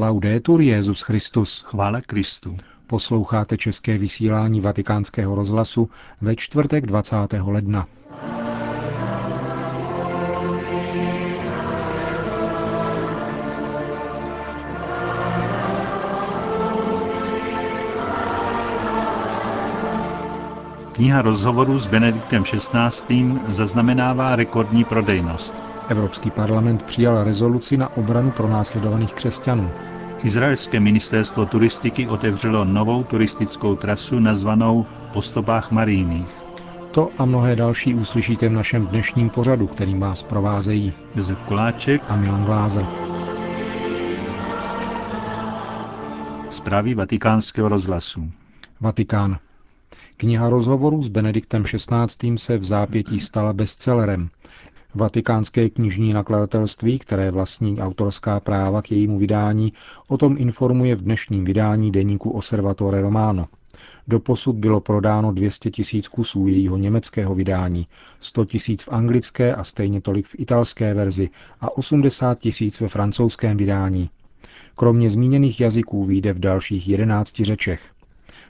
Laudetur Jezus Christus. Chvála Kristu. Posloucháte české vysílání Vatikánského rozhlasu ve čtvrtek 20. ledna. Kniha rozhovorů s Benediktem XVI. zaznamenává rekordní prodejnost. Evropský parlament přijal rezoluci na obranu pronásledovaných křesťanů. Izraelské ministerstvo turistiky otevřelo novou turistickou trasu nazvanou Po stopách Marijných. To a mnohé další uslyšíte v našem dnešním pořadu, kterým vás provázejí Josef Koláček a Milan Glázer. Zprávy vatikánského rozhlasu. Vatikán. Kniha rozhovorů s Benediktem XVI. se v zápětí stala bestsellerem. Vatikánské knižní nakladatelství, které vlastní autorská práva k jejímu vydání, o tom informuje v dnešním vydání deníku Osservatore Romano. Doposud bylo prodáno 200 tisíc kusů jejího německého vydání, 100 tisíc v anglické a stejně tolik v italské verzi a 80 tisíc ve francouzském vydání. Kromě zmíněných jazyků vyjde v dalších 11 řečech.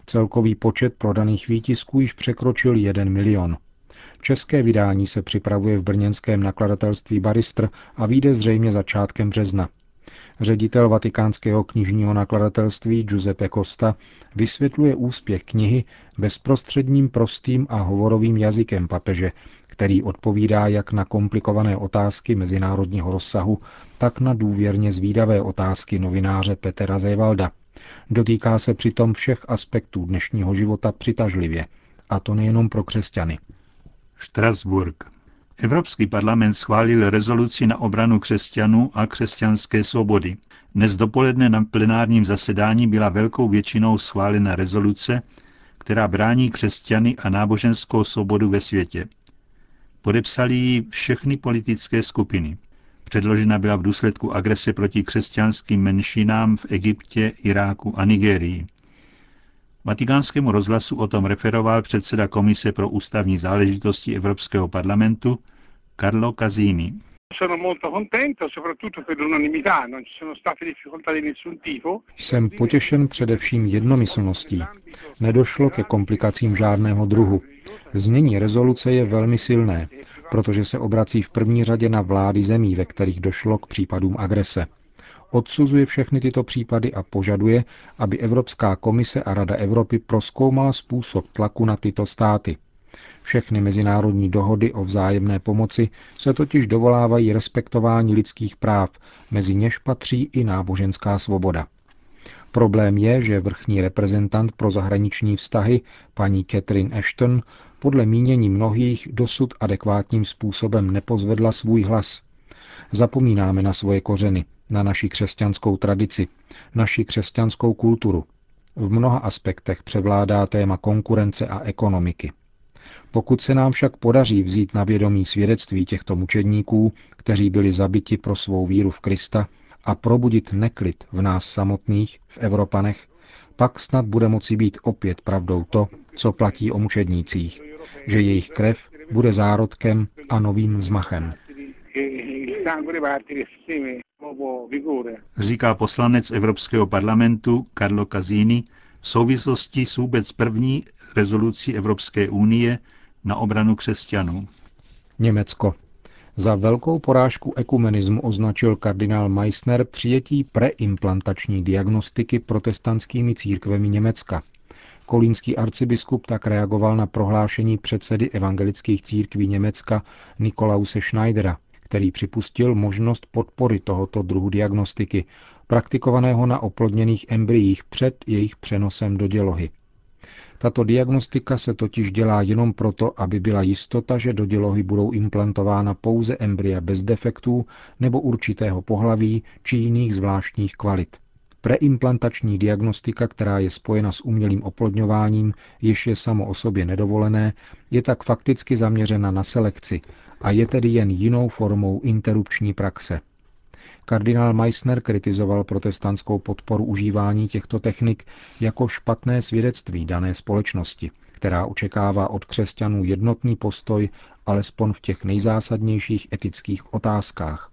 Celkový počet prodaných výtisků již překročil 1 milion. České vydání se připravuje v brněnském nakladatelství Baristr a vyjde zřejmě začátkem března. Ředitel vatikánského knižního nakladatelství Giuseppe Costa vysvětluje úspěch knihy bezprostředním prostým a hovorovým jazykem papeže, který odpovídá jak na komplikované otázky mezinárodního rozsahu, tak na důvěrně zvídavé otázky novináře Petra Zévalda. Dotýká se přitom všech aspektů dnešního života přitažlivě, a to nejenom pro křesťany. Štrasburg. Evropský parlament schválil rezoluci na obranu křesťanů a křesťanské svobody. Dnes dopoledne na plenárním zasedání byla velkou většinou schválena rezoluce, která brání křesťany a náboženskou svobodu ve světě. Podepsali ji všechny politické skupiny. Předložena byla v důsledku agrese proti křesťanským menšinám v Egyptě, Iráku a Nigérii. Vatikánskému rozhlasu o tom referoval předseda Komise pro ústavní záležitosti Evropského parlamentu Carlo Casini. Jsem potěšen především jednomyslností. Nedošlo ke komplikacím žádného druhu. Znění rezoluce je velmi silné, protože se obrací v první řadě na vlády zemí, ve kterých došlo k případům agrese odsuzuje všechny tyto případy a požaduje, aby Evropská komise a Rada Evropy proskoumala způsob tlaku na tyto státy. Všechny mezinárodní dohody o vzájemné pomoci se totiž dovolávají respektování lidských práv, mezi něž patří i náboženská svoboda. Problém je, že vrchní reprezentant pro zahraniční vztahy, paní Catherine Ashton, podle mínění mnohých dosud adekvátním způsobem nepozvedla svůj hlas. Zapomínáme na svoje kořeny, na naši křesťanskou tradici, naši křesťanskou kulturu. V mnoha aspektech převládá téma konkurence a ekonomiky. Pokud se nám však podaří vzít na vědomí svědectví těchto mučedníků, kteří byli zabiti pro svou víru v Krista, a probudit neklid v nás samotných, v Evropanech, pak snad bude moci být opět pravdou to, co platí o mučednících, že jejich krev bude zárodkem a novým vzmachem. Říká poslanec Evropského parlamentu Carlo Casini v souvislosti s vůbec první rezolucí Evropské unie na obranu křesťanů. Německo. Za velkou porážku ekumenismu označil kardinál Meissner přijetí preimplantační diagnostiky protestantskými církvemi Německa. Kolínský arcibiskup tak reagoval na prohlášení předsedy evangelických církví Německa Nikolause Schneidera, který připustil možnost podpory tohoto druhu diagnostiky, praktikovaného na oplodněných embryích před jejich přenosem do dělohy. Tato diagnostika se totiž dělá jenom proto, aby byla jistota, že do dělohy budou implantována pouze embrya bez defektů nebo určitého pohlaví či jiných zvláštních kvalit. Preimplantační diagnostika, která je spojena s umělým oplodňováním, jež je samo o sobě nedovolené, je tak fakticky zaměřena na selekci a je tedy jen jinou formou interrupční praxe. Kardinál Meissner kritizoval protestantskou podporu užívání těchto technik jako špatné svědectví dané společnosti, která očekává od křesťanů jednotný postoj alespoň v těch nejzásadnějších etických otázkách.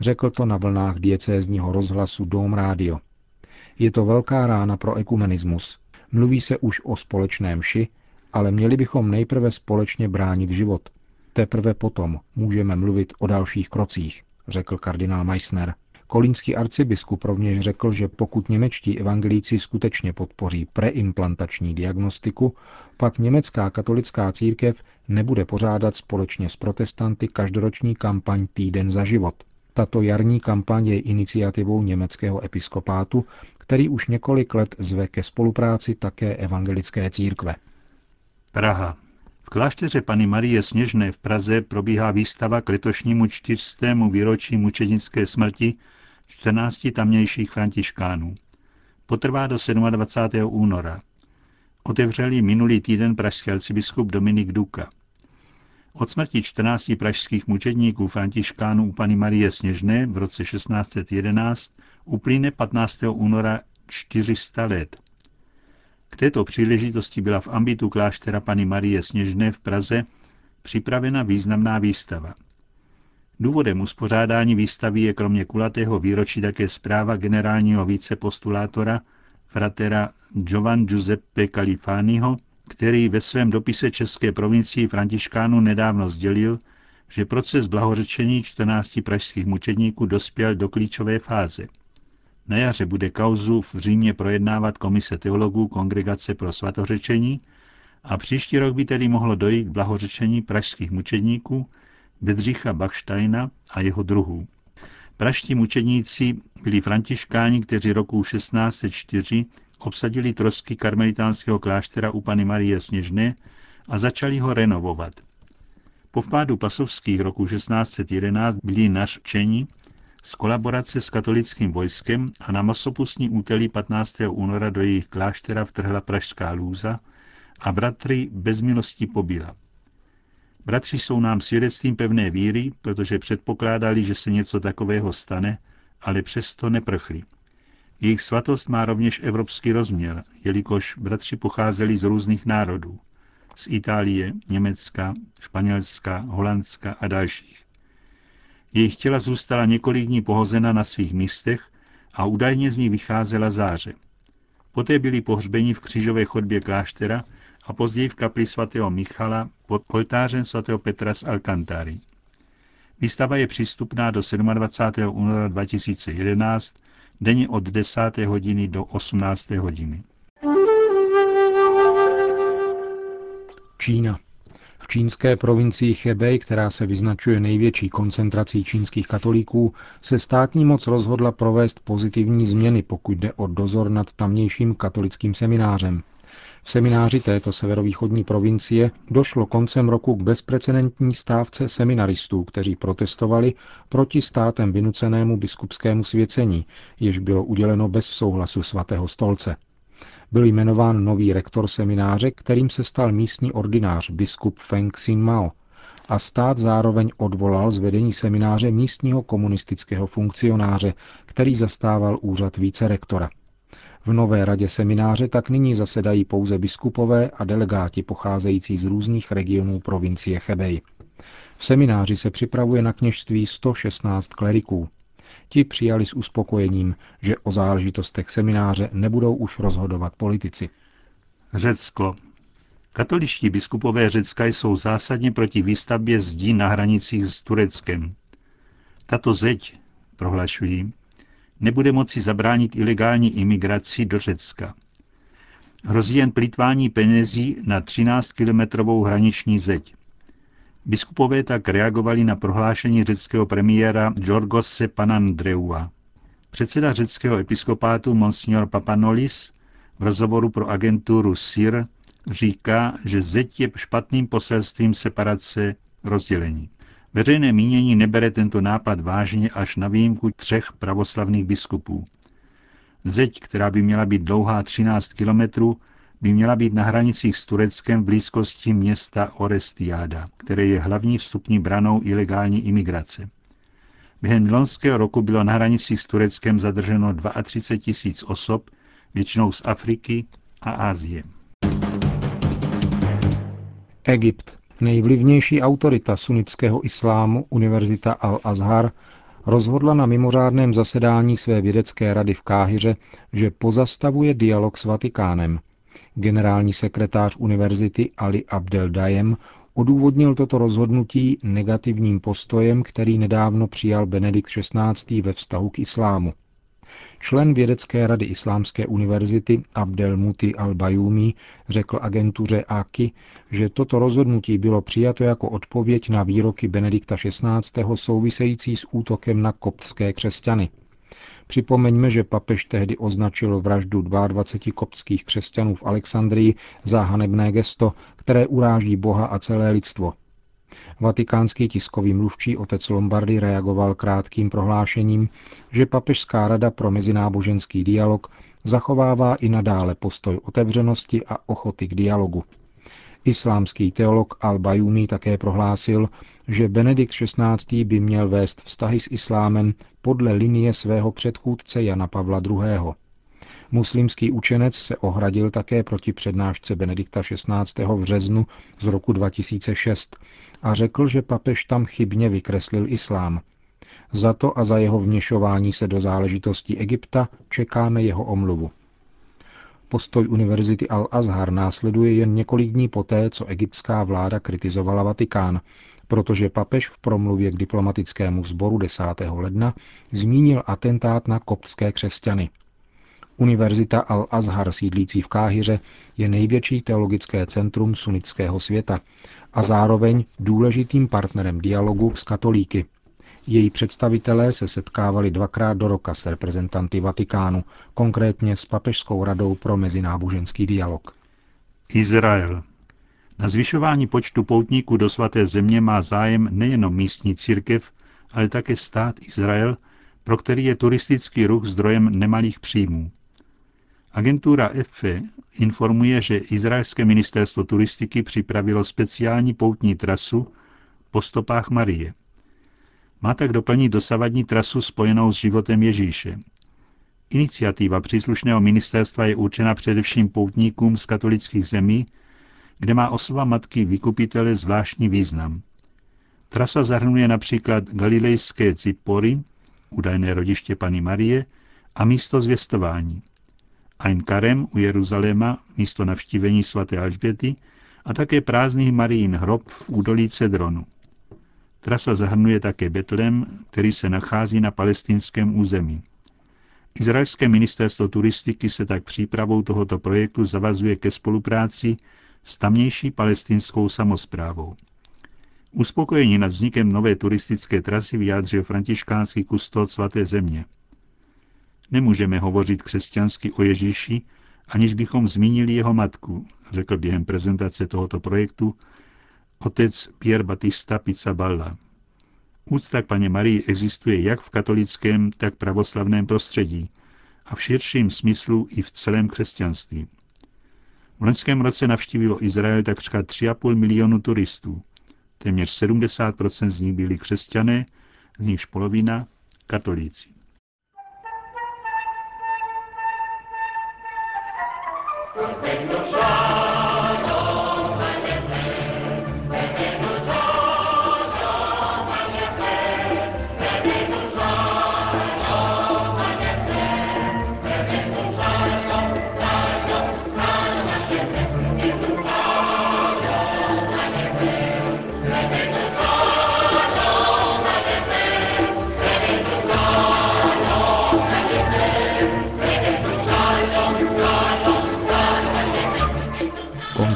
Řekl to na vlnách diecézního rozhlasu Dom Radio. Je to velká rána pro ekumenismus. Mluví se už o společném ši, ale měli bychom nejprve společně bránit život. Teprve potom můžeme mluvit o dalších krocích, řekl kardinál Meissner. Kolínský arcibiskup rovněž řekl, že pokud němečtí evangelíci skutečně podpoří preimplantační diagnostiku, pak německá katolická církev nebude pořádat společně s protestanty každoroční kampaň Týden za život. Tato jarní kampaň je iniciativou německého episkopátu, který už několik let zve ke spolupráci také evangelické církve. Praha. V klášteře Pany Marie Sněžné v Praze probíhá výstava k letošnímu čtyřstému výročí mučednické smrti 14 tamnějších františkánů. Potrvá do 27. února. Otevřeli minulý týden pražský arcibiskup Dominik Duka. Od smrti 14 pražských mučedníků františkánů u Pany Marie Sněžné v roce 1611 uplyne 15. února 400 let. K této příležitosti byla v ambitu kláštera Pany Marie Sněžné v Praze připravena významná výstava. Důvodem uspořádání výstavy je kromě kulatého výročí také zpráva generálního vicepostulátora fratera Giovan Giuseppe Califaniho, který ve svém dopise České provincii Františkánu nedávno sdělil, že proces blahořečení 14 pražských mučedníků dospěl do klíčové fáze. Na jaře bude kauzu v Římě projednávat komise teologů Kongregace pro svatořečení a příští rok by tedy mohlo dojít k blahořečení pražských mučedníků Bedřicha Bachsteina a jeho druhů. Praští mučedníci byli františkáni, kteří roku 1604 obsadili trosky karmelitánského kláštera u Pany Marie Sněžné a začali ho renovovat. Po vpádu pasovských roku 1611 byli nařčeni z kolaborace s katolickým vojskem a na masopustní útelí 15. února do jejich kláštera vtrhla pražská lůza a bratry bez milosti pobila. Bratři jsou nám svědectvím pevné víry, protože předpokládali, že se něco takového stane, ale přesto neprchli. Jejich svatost má rovněž evropský rozměr, jelikož bratři pocházeli z různých národů. Z Itálie, Německa, Španělska, Holandska a dalších. Jejich těla zůstala několik dní pohozena na svých místech a údajně z ní vycházela záře. Poté byli pohřbeni v křížové chodbě kláštera a později v kapli svatého Michala pod oltářem svatého Petra z Alcantary. Výstava je přístupná do 27. února 2011, denně od 10. hodiny do 18. hodiny. Čína. V čínské provincii Hebei, která se vyznačuje největší koncentrací čínských katolíků, se státní moc rozhodla provést pozitivní změny, pokud jde o dozor nad tamnějším katolickým seminářem. V semináři této severovýchodní provincie došlo koncem roku k bezprecedentní stávce seminaristů, kteří protestovali proti státem vynucenému biskupskému svěcení, jež bylo uděleno bez souhlasu svatého stolce. Byl jmenován nový rektor semináře, kterým se stal místní ordinář biskup Feng Xin Mao, a stát zároveň odvolal z vedení semináře místního komunistického funkcionáře, který zastával úřad vícerektora. V nové radě semináře tak nyní zasedají pouze biskupové a delegáti pocházející z různých regionů provincie Chebej. V semináři se připravuje na kněžství 116 kleriků. Ti přijali s uspokojením, že o záležitostech semináře nebudou už rozhodovat politici. Řecko. Katoličtí biskupové Řecka jsou zásadně proti výstavbě zdí na hranicích s Tureckem. Tato zeď, prohlašují, nebude moci zabránit ilegální imigraci do Řecka. Hrozí jen plítvání penězí na 13-kilometrovou hraniční zeď. Biskupové tak reagovali na prohlášení řeckého premiéra Georgose Panandreua. Předseda řeckého episkopátu Monsignor Papanolis v rozhovoru pro agenturu SIR říká, že zeď je špatným poselstvím separace rozdělení. Veřejné mínění nebere tento nápad vážně až na výjimku třech pravoslavných biskupů. Zeď, která by měla být dlouhá 13 kilometrů, by měla být na hranicích s Tureckem v blízkosti města Orestiáda, které je hlavní vstupní branou ilegální imigrace. Během loňského roku bylo na hranicích s Tureckem zadrženo 32 tisíc osob, většinou z Afriky a Asie. Egypt. Nejvlivnější autorita sunnického islámu, Univerzita Al-Azhar, rozhodla na mimořádném zasedání své vědecké rady v Káhyře, že pozastavuje dialog s Vatikánem. Generální sekretář univerzity Ali Abdel Dayem odůvodnil toto rozhodnutí negativním postojem, který nedávno přijal Benedikt XVI. ve vztahu k islámu. Člen vědecké rady Islámské univerzity Abdel Muti al-Bayumi řekl agentuře AKI, že toto rozhodnutí bylo přijato jako odpověď na výroky Benedikta XVI. související s útokem na koptské křesťany. Připomeňme, že papež tehdy označil vraždu 22 koptských křesťanů v Alexandrii za hanebné gesto, které uráží Boha a celé lidstvo. Vatikánský tiskový mluvčí otec Lombardy reagoval krátkým prohlášením, že Papežská rada pro mezináboženský dialog zachovává i nadále postoj otevřenosti a ochoty k dialogu. Islámský teolog Al-Bajumi také prohlásil, že Benedikt XVI. by měl vést vztahy s islámem podle linie svého předchůdce Jana Pavla II. Muslimský učenec se ohradil také proti přednášce Benedikta XVI. v březnu z roku 2006 a řekl, že papež tam chybně vykreslil islám. Za to a za jeho vměšování se do záležitostí Egypta čekáme jeho omluvu. Postoj Univerzity Al-Azhar následuje jen několik dní poté, co egyptská vláda kritizovala Vatikán, protože papež v promluvě k diplomatickému sboru 10. ledna zmínil atentát na koptské křesťany. Univerzita Al-Azhar sídlící v Káhyře je největší teologické centrum sunnického světa a zároveň důležitým partnerem dialogu s katolíky. Její představitelé se setkávali dvakrát do roka s reprezentanty Vatikánu, konkrétně s Papežskou radou pro mezináboženský dialog. Izrael. Na zvyšování počtu poutníků do svaté země má zájem nejenom místní církev, ale také stát Izrael, pro který je turistický ruch zdrojem nemalých příjmů. Agentura EFE informuje, že izraelské ministerstvo turistiky připravilo speciální poutní trasu po stopách Marie. Má tak doplnit dosavadní trasu spojenou s životem Ježíše. Iniciativa příslušného ministerstva je určena především poutníkům z katolických zemí, kde má osoba matky vykupitele zvláštní význam. Trasa zahrnuje například galilejské Cipory, údajné rodiště Pany Marie, a místo zvěstování. Ein Karem u Jeruzaléma, místo navštívení svaté Alžběty, a také prázdný Marijin hrob v údolí Cedronu. Trasa zahrnuje také Betlem, který se nachází na palestinském území. Izraelské ministerstvo turistiky se tak přípravou tohoto projektu zavazuje ke spolupráci s tamnější palestinskou samozprávou. Uspokojení nad vznikem nové turistické trasy vyjádřil františkánský kustod svaté země. Nemůžeme hovořit křesťansky o Ježíši, aniž bychom zmínili jeho matku, řekl během prezentace tohoto projektu otec Pierre Batista Pizzaballa. Úcta k paně Marii existuje jak v katolickém, tak pravoslavném prostředí a v širším smyslu i v celém křesťanství. V loňském roce navštívilo Izrael takřka 3,5 milionu turistů. Téměř 70% z nich byli křesťané, z nichž polovina katolíci.